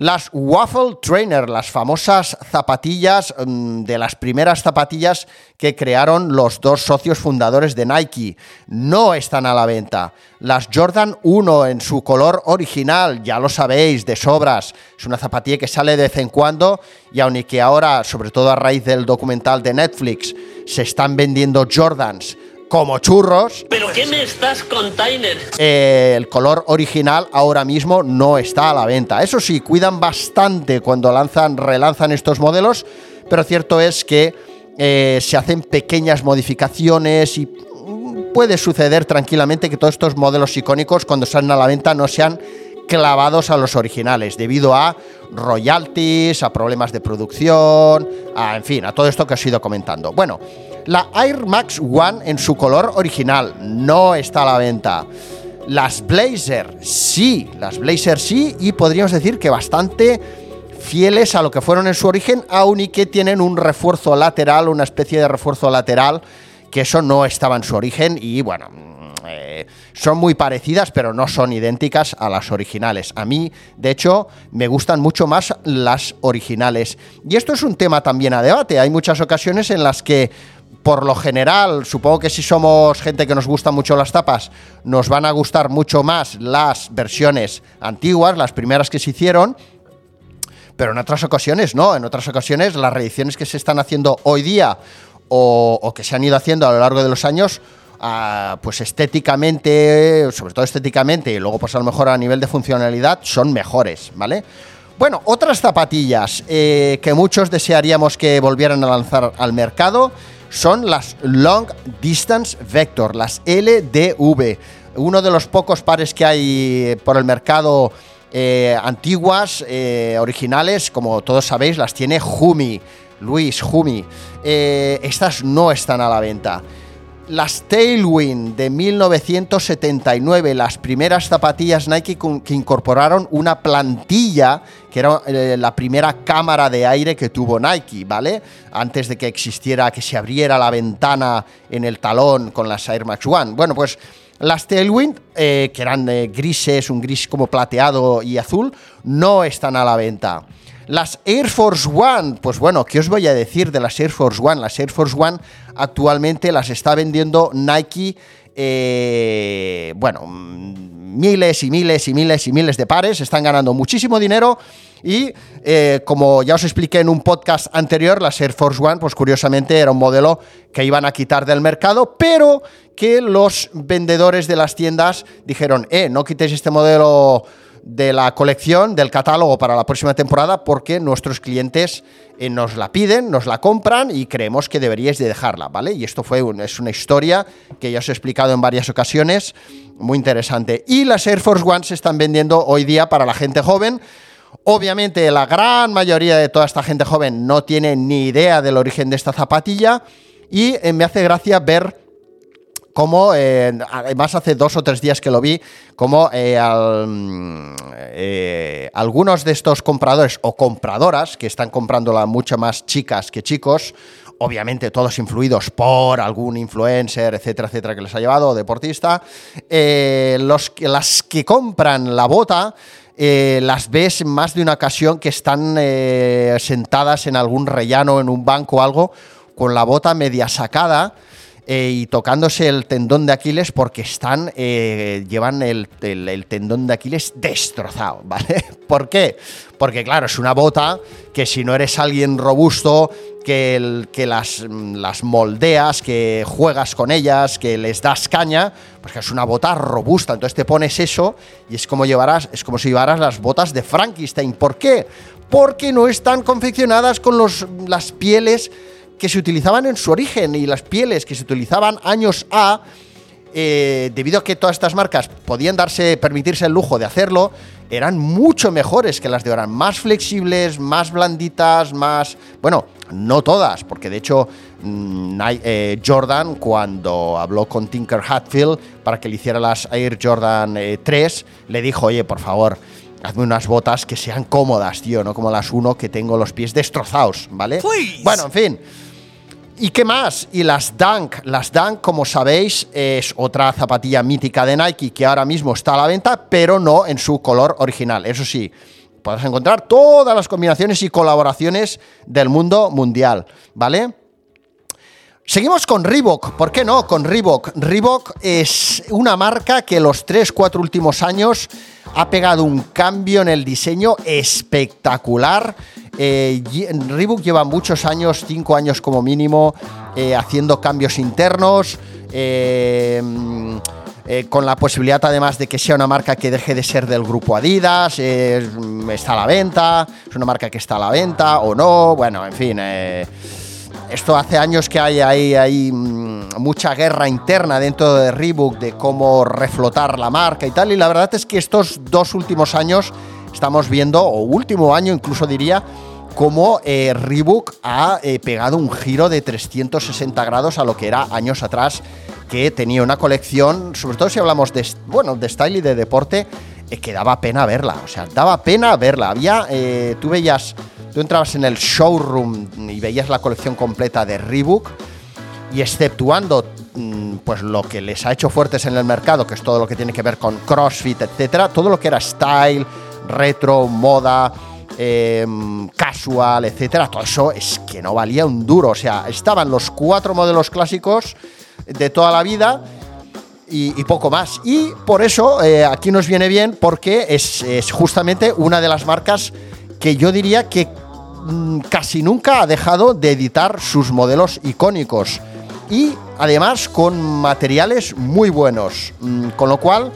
Las Waffle Trainer, las famosas zapatillas mm, de las primeras zapatillas que crearon los dos socios fundadores de Nike, no están a la venta. Las Jordan 1 en su color original, ya lo sabéis, de sobras. Es una zapatilla que sale de vez en cuando y aunque ahora, sobre todo a raíz del documental de Netflix, se están vendiendo Jordans como churros. ¿Pero qué me estás container? Eh, el color original ahora mismo no está a la venta. Eso sí, cuidan bastante cuando lanzan, relanzan estos modelos, pero cierto es que eh, se hacen pequeñas modificaciones y mm, puede suceder tranquilamente que todos estos modelos icónicos cuando salen a la venta no sean clavados a los originales debido a royalties, a problemas de producción, a, en fin, a todo esto que os he ido comentando. Bueno, la Air Max One en su color original no está a la venta. Las Blazer sí, las Blazer sí, y podríamos decir que bastante fieles a lo que fueron en su origen, aun y que tienen un refuerzo lateral, una especie de refuerzo lateral, que eso no estaba en su origen y bueno, eh, son muy parecidas, pero no son idénticas a las originales. A mí, de hecho, me gustan mucho más las originales. Y esto es un tema también a debate. Hay muchas ocasiones en las que por lo general, supongo que si somos gente que nos gusta mucho las tapas, nos van a gustar mucho más las versiones antiguas, las primeras que se hicieron, pero en otras ocasiones no, en otras ocasiones las reediciones que se están haciendo hoy día o, que se han ido haciendo a lo largo de los años, pues estéticamente, sobre todo estéticamente y luego pues a lo mejor a nivel de funcionalidad, son mejores, ¿vale? Bueno, otras zapatillas eh, que muchos desearíamos que volvieran a lanzar al mercado son las Long Distance Vector, las LDV, uno de los pocos pares que hay por el mercado eh, antiguas, eh, originales, como todos sabéis, las tiene Humi, Luis Humi. Eh, estas no están a la venta. Las Tailwind de 1979, las primeras zapatillas Nike que incorporaron una plantilla, que era eh, la primera cámara de aire que tuvo Nike, ¿vale? Antes de que existiera, que se abriera la ventana en el talón con las Air Max One. Bueno, pues las Tailwind, eh, que eran grises, un gris como plateado y azul, no están a la venta. Las Air Force One, pues bueno, ¿qué os voy a decir de las Air Force One? Las Air Force One actualmente las está vendiendo Nike, eh, bueno, miles y miles y miles y miles de pares, están ganando muchísimo dinero y eh, como ya os expliqué en un podcast anterior, las Air Force One, pues curiosamente era un modelo que iban a quitar del mercado, pero que los vendedores de las tiendas dijeron, eh, no quitéis este modelo de la colección, del catálogo para la próxima temporada, porque nuestros clientes eh, nos la piden, nos la compran y creemos que deberíais de dejarla, ¿vale? Y esto fue es una historia que ya os he explicado en varias ocasiones, muy interesante. Y las Air Force One se están vendiendo hoy día para la gente joven. Obviamente la gran mayoría de toda esta gente joven no tiene ni idea del origen de esta zapatilla y eh, me hace gracia ver como, eh, además hace dos o tres días que lo vi, como eh, eh, algunos de estos compradores o compradoras que están comprándola mucho más chicas que chicos, obviamente todos influidos por algún influencer, etcétera, etcétera, que les ha llevado, deportista, los, las que compran la bota, las ves en más de una ocasión que están sentadas en algún rellano, en un banco o algo, con la bota media sacada eh, y tocándose el tendón de Aquiles porque están, eh, llevan el, el- tendón de Aquiles destrozado, [laughs] ¿vale? ¿Por qué? Porque claro, es una bota que si no eres alguien robusto, que, que las, las moldeas, que juegas con ellas, que les das caña, pues que es una bota robusta. Entonces te pones eso y es como llevarás, es como si llevaras las botas de Frankenstein. ¿Por qué? Porque no están confeccionadas con los, las pieles que se utilizaban en su origen y las pieles que se utilizaban años A, eh, debido a que todas estas marcas podían darse, permitirse el lujo de hacerlo, eran mucho mejores que las de ahora, más flexibles, más blanditas, más... Bueno, no todas, porque de hecho mm, eh, Jordan cuando habló con Tinker Hatfield para que le hiciera las Air Jordan eh, 3, le dijo, oye, por favor, hazme unas botas que sean cómodas, tío, no como las uno que tengo los pies destrozados, ¿vale? Bueno, en fin. ¿Y qué más? Y las Dunk. Las Dunk, como sabéis, es otra zapatilla mítica de Nike que ahora mismo está a la venta, pero no en su color original. Eso sí, podrás encontrar todas las combinaciones y colaboraciones del mundo mundial, ¿vale? Seguimos con Reebok, ¿por qué no? Con Reebok. Reebok es una marca que los 3-4 últimos años ha pegado un cambio en el diseño espectacular. Eh, Reebok lleva muchos años, 5 años como mínimo, eh, haciendo cambios internos. eh, mm, eh, con la posibilidad además de que sea una marca que deje de ser del grupo Adidas, mm, está a la venta, es una marca que está a la venta o no, bueno, en fin, esto hace años que hay, hay, mm, mucha guerra interna dentro de Reebok de cómo reflotar la marca y tal. Y la verdad es que estos dos últimos años estamos viendo, o último año incluso diría, cómo eh, Reebok ha eh, pegado un giro de 360 grados a lo que era años atrás, que tenía una colección, sobre todo si hablamos de, bueno, de style y de deporte, eh, que daba pena verla. O sea, daba pena verla. Había, tú veías, tú entrabas en el showroom y veías la colección completa de Reebok y exceptuando mm, pues lo que les ha hecho fuertes en el mercado, que es todo lo que tiene que ver con CrossFit, etcétera, todo lo que era style, retro, moda, em, casual, etcétera, todo eso es que no valía un duro. O sea, estaban los cuatro modelos clásicos de toda la vida y, poco más. Y por eso eh, aquí nos viene bien porque es, justamente una de las marcas que yo diría que casi nunca ha dejado de editar sus modelos icónicos. Y además con materiales muy buenos. Mm, con lo cual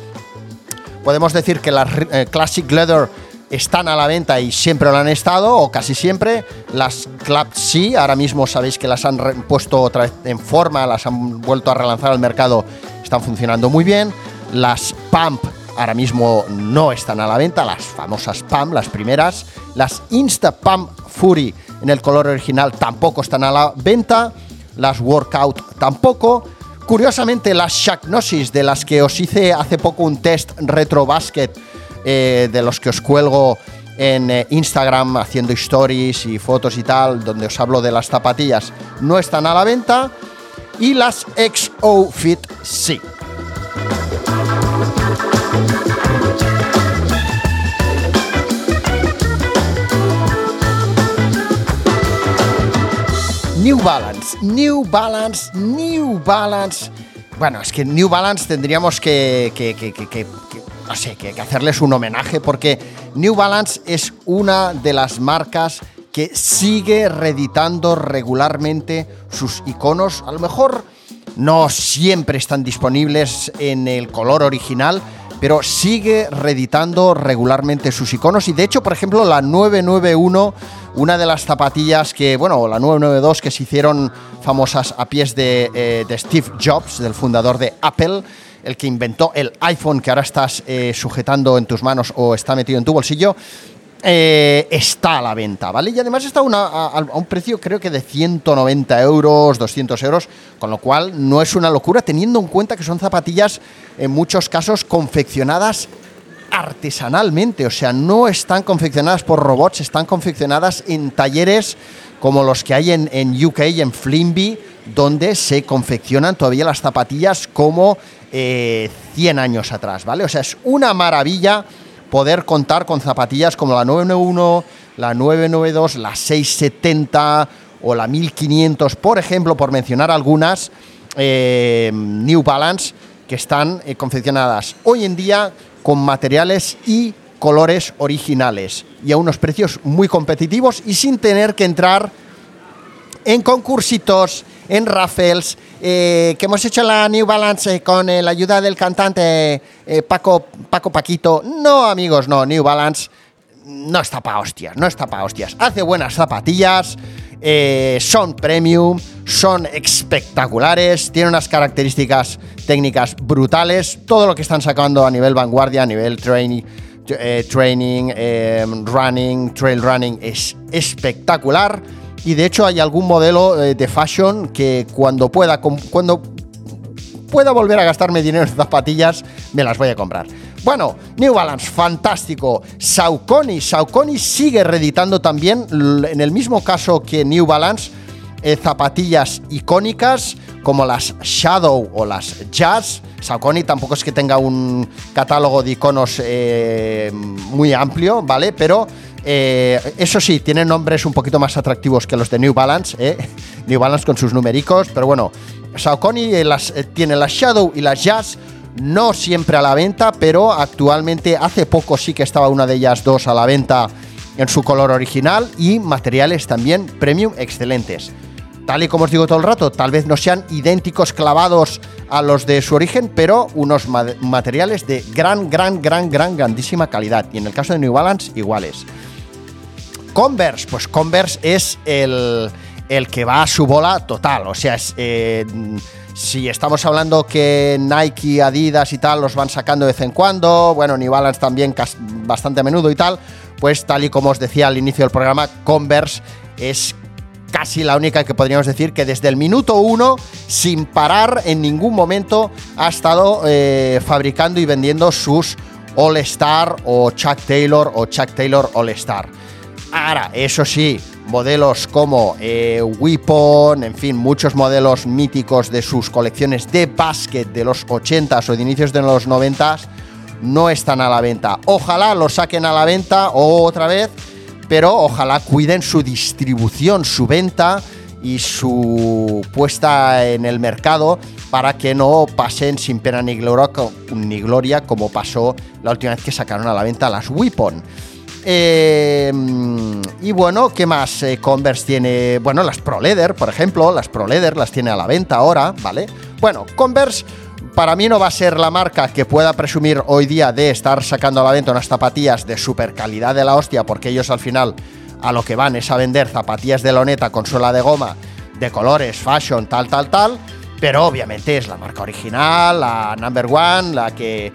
podemos decir que las eh, Classic Leather están a la venta y siempre lo han estado, o casi siempre. Las Club sí, ahora mismo sabéis que las han puesto otra vez en forma, las han vuelto a relanzar al mercado, están funcionando muy bien. Las Pump ahora mismo no están a la venta, las famosas Pump, las primeras. Las Insta Pump Fury en el color original tampoco están a la venta. Las Workout tampoco. Curiosamente, las Shacknosis, de las que os hice hace poco un test retro basket, eh, de los que os cuelgo en eh, Instagram haciendo stories y fotos y tal, donde os hablo de las zapatillas, no están a la venta. Y las XO Fit sí. New Balance, New Balance, New Balance. Bueno, es que New Balance tendríamos que, no sé, que hacerles un homenaje porque New Balance es una de las marcas que sigue reeditando regularmente sus iconos. A lo mejor no siempre están disponibles en el color original, pero sigue reeditando regularmente sus iconos. Y de hecho, por ejemplo, la 991, una de las zapatillas que, bueno, la 992 que se hicieron famosas a pies de, eh, de Steve Jobs, del fundador de Apple, el que inventó el iPhone que ahora estás eh, sujetando en tus manos o está metido en tu bolsillo. Eh, está a la venta, ¿vale? Y además está a, un precio creo que de 190 euros, 200 euros, con lo cual no es una locura teniendo en cuenta que son zapatillas en muchos casos confeccionadas artesanalmente, o sea, no están confeccionadas por robots, están confeccionadas en talleres como los que hay en, en UK en Flimby, donde se confeccionan todavía las zapatillas como eh, 100 años atrás, ¿vale? O sea, es una maravilla poder contar con zapatillas como la 991, la 992, la 670 o la 1500, por ejemplo, por mencionar algunas, eh, New Balance que están eh, confeccionadas hoy en día con materiales y colores originales y a unos precios muy competitivos y sin tener que entrar en concursitos, en raffles, eh, que hemos hecho la New Balance eh, con eh, la ayuda del cantante Paco, Paco Paquito. No, amigos, no, New Balance no está pa' hostias, no está pa' hostias. Hace buenas zapatillas, son premium, son espectaculares, tienen unas características técnicas brutales. Todo lo que están sacando a nivel vanguardia, a nivel training, training running, trail running es espectacular. Y de hecho hay algún modelo eh, de fashion que cuando pueda, cuando pueda volver a gastarme dinero en zapatillas, me las voy a comprar. Bueno, New Balance, fantástico. Saucony, Saucony sigue reeditando también, en el mismo caso que New Balance, eh, zapatillas icónicas como las Shadow o las Jazz. Saucony tampoco es que tenga un catálogo de iconos eh, muy amplio, ¿vale? Pero eh, eso sí, tienen nombres un poquito más atractivos que los de New Balance, ¿eh? [laughs] New Balance con sus numericos, pero bueno, Saucony eh, eh, tiene las Shadow y las Jazz, no siempre a la venta, pero actualmente hace poco sí que estaba una de ellas dos a la venta en su color original y materiales también premium excelentes. Tal y como os digo todo el rato, tal vez no sean idénticos clavados a los de su origen, pero unos ma- materiales de gran, gran, gran, gran, grandísima calidad. Y en el caso de New Balance, iguales. Converse, pues Converse es el, el que va a su bola total. O sea, es, eh, si estamos hablando que Nike, Adidas y tal los van sacando de vez en cuando, bueno, New Balance también bastante a menudo y tal, pues tal y como os decía al inicio del programa, Converse es casi la única que podríamos decir que desde el minuto uno, sin parar en ningún momento, ha estado eh, fabricando y vendiendo sus All Star o Chuck Taylor o Chuck Taylor All Star. Ahora, eso sí, modelos como eh, Weapon, en fin, muchos modelos míticos de sus colecciones de básquet de los 80s o de inicios de los 90s no están a la venta. Ojalá los saquen a la venta otra vez, pero ojalá cuiden su distribución, su venta y su puesta en el mercado para que no pasen sin pena ni gloria, ni gloria como pasó la última vez que sacaron a la venta las Weapon. Eh, y bueno, ¿qué más? Eh, Converse tiene, bueno, las Pro Leather, por ejemplo, las Pro las tiene a la venta ahora, ¿vale? Bueno, Converse para mí no va a ser la marca que pueda presumir hoy día de estar sacando a la venta unas zapatillas de super calidad de la hostia, porque ellos al final a lo que van es a vender zapatillas de loneta con suela de goma, de colores, fashion, tal, tal, tal, pero obviamente es la marca original, la number one, la que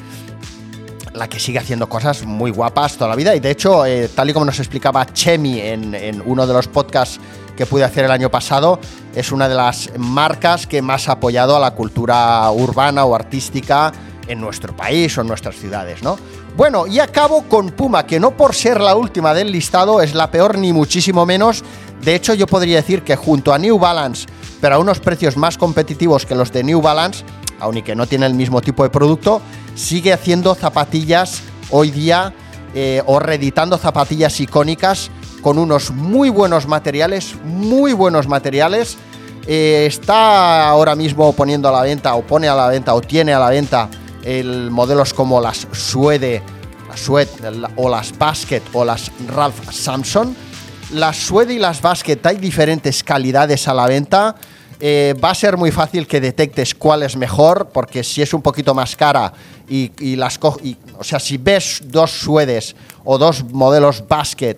la que sigue haciendo cosas muy guapas toda la vida. Y de hecho, eh, tal y como nos explicaba Chemi en, uno de los podcasts que pude hacer el año pasado, es una de las marcas que más ha apoyado a la cultura urbana o artística en nuestro país o en nuestras ciudades, ¿no? Bueno, y acabo con Puma, que no por ser la última del listado es la peor ni muchísimo menos. De hecho, yo podría decir que junto a New Balance, pero a unos precios más competitivos que los de New Balance, aun y que no tiene el mismo tipo de producto, sigue haciendo zapatillas hoy día eh, o reeditando zapatillas icónicas con unos muy buenos materiales, muy buenos materiales. Eh, está ahora mismo poniendo a la venta o pone a la venta o tiene a la venta el modelos como las Suede, las Suede la- o las Basket o las Ralph Samson. Las Suede y las Basket hay diferentes calidades a la venta. Eh, va a ser muy fácil que detectes cuál es mejor, porque si es un poquito más cara y, las y- o sea, si ves dos suedes o dos modelos basket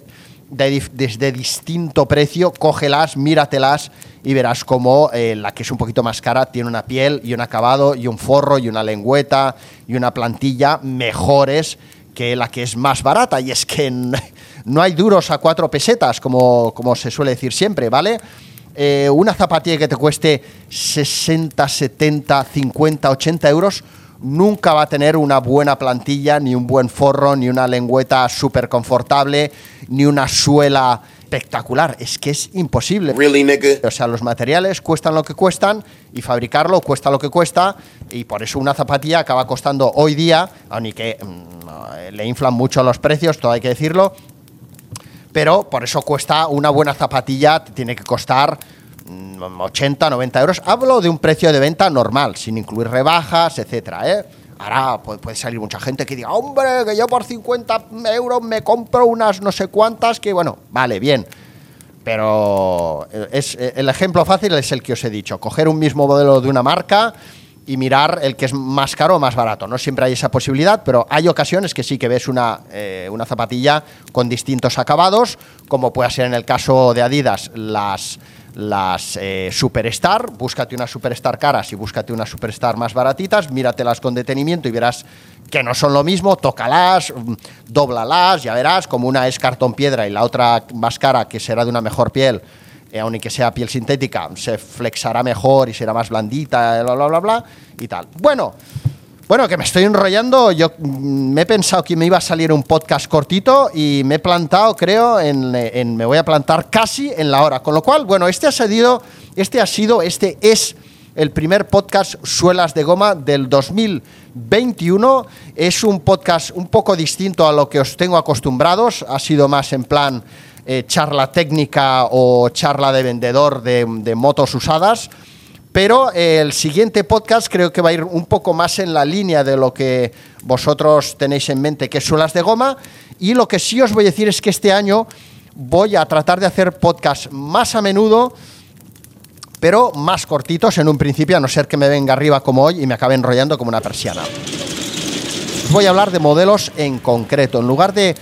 de, distinto precio, cógelas, míratelas y verás cómo eh, la que es un poquito más cara tiene una piel y un acabado y un forro y una lengüeta y una plantilla mejores que la que es más barata. Y es que [laughs] no hay duros a cuatro pesetas, como, como se suele decir siempre, ¿vale? Eh, una zapatilla que te cueste 60, 70, 50, 80 euros nunca va a tener una buena plantilla, ni un buen forro, ni una lengüeta súper confortable, ni una suela espectacular. Es que es imposible. Really, nigga? O sea, los materiales cuestan lo que cuestan y fabricarlo cuesta lo que cuesta y por eso una zapatilla acaba costando hoy día, aunque que mm, le inflan mucho los precios, todo hay que decirlo, pero por eso cuesta una buena zapatilla, tiene que costar 80, 90 euros. Hablo de un precio de venta normal, sin incluir rebajas, etcétera, ¿eh? Ahora puede salir mucha gente que diga, hombre, que yo por 50 euros me compro unas no sé cuántas, que bueno, vale, bien. Pero es, el ejemplo fácil es el que os he dicho, coger un mismo modelo de una marca y mirar el que es más caro o más barato. No siempre hay esa posibilidad, pero hay ocasiones que sí que ves una, eh, una zapatilla con distintos acabados, como puede ser en el caso de Adidas las las eh, Superstar, búscate una Superstar caras y búscate unas Superstar más baratitas, míratelas con detenimiento y verás que no son lo mismo, tócalas, mm, doblalas, ya verás, como una es cartón piedra y la otra más cara, que será de una mejor piel, eh, aun y que sea piel sintética, se flexará mejor y será más blandita, bla, bla, bla, bla, y tal. Bueno, bueno, que me estoy enrollando. Yo mm, me he pensado que me iba a salir un podcast cortito y me he plantado, creo, en, me voy a plantar casi en la hora. Con lo cual, bueno, este ha sido, este ha sido, este es el primer podcast Suelas de Goma del 2021. Es un podcast un poco distinto a lo que os tengo acostumbrados. Ha sido más en plan eh, charla técnica o charla de vendedor de motos usadas. Pero eh, el siguiente podcast creo que va a ir un poco más en la línea de lo que vosotros tenéis en mente, que es suelas de goma. Y lo que sí os voy a decir es que este año voy a tratar de hacer podcasts más a menudo, pero más cortitos en un principio, a no ser que me venga arriba como hoy y me acabe enrollando como una persiana. Os voy a hablar de modelos en concreto, en lugar de,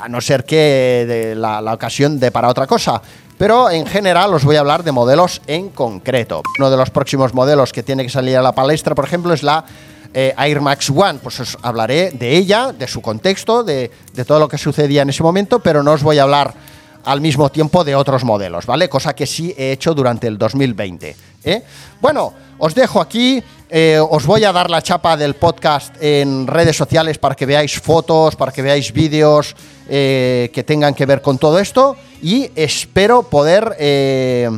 a no ser que de la, ocasión de para otra cosa pero en general os voy a hablar de modelos en concreto. Uno de los próximos modelos que tiene que salir a la palestra, por ejemplo, es la eh, Air Max One. Pues os hablaré de ella, de su contexto, de, todo lo que sucedía en ese momento, pero no os voy a hablar al mismo tiempo de otros modelos, ¿vale? Cosa que sí he hecho durante el 2020. ¿eh? Bueno, os dejo aquí. Eh, os voy a dar la chapa del podcast en redes sociales para que veáis fotos, para que veáis vídeos que tengan que ver con todo esto y espero poder eh,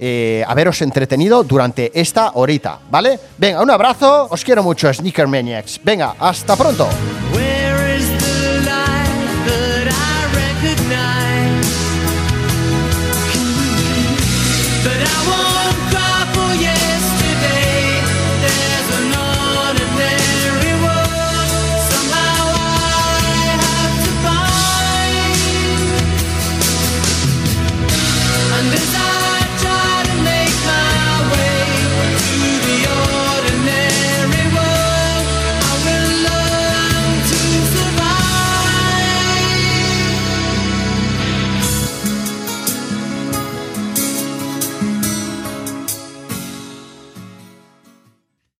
eh, haberos entretenido durante esta horita, ¿vale? Venga, un abrazo, os quiero mucho, Sneaker Maniacs. Venga, hasta pronto.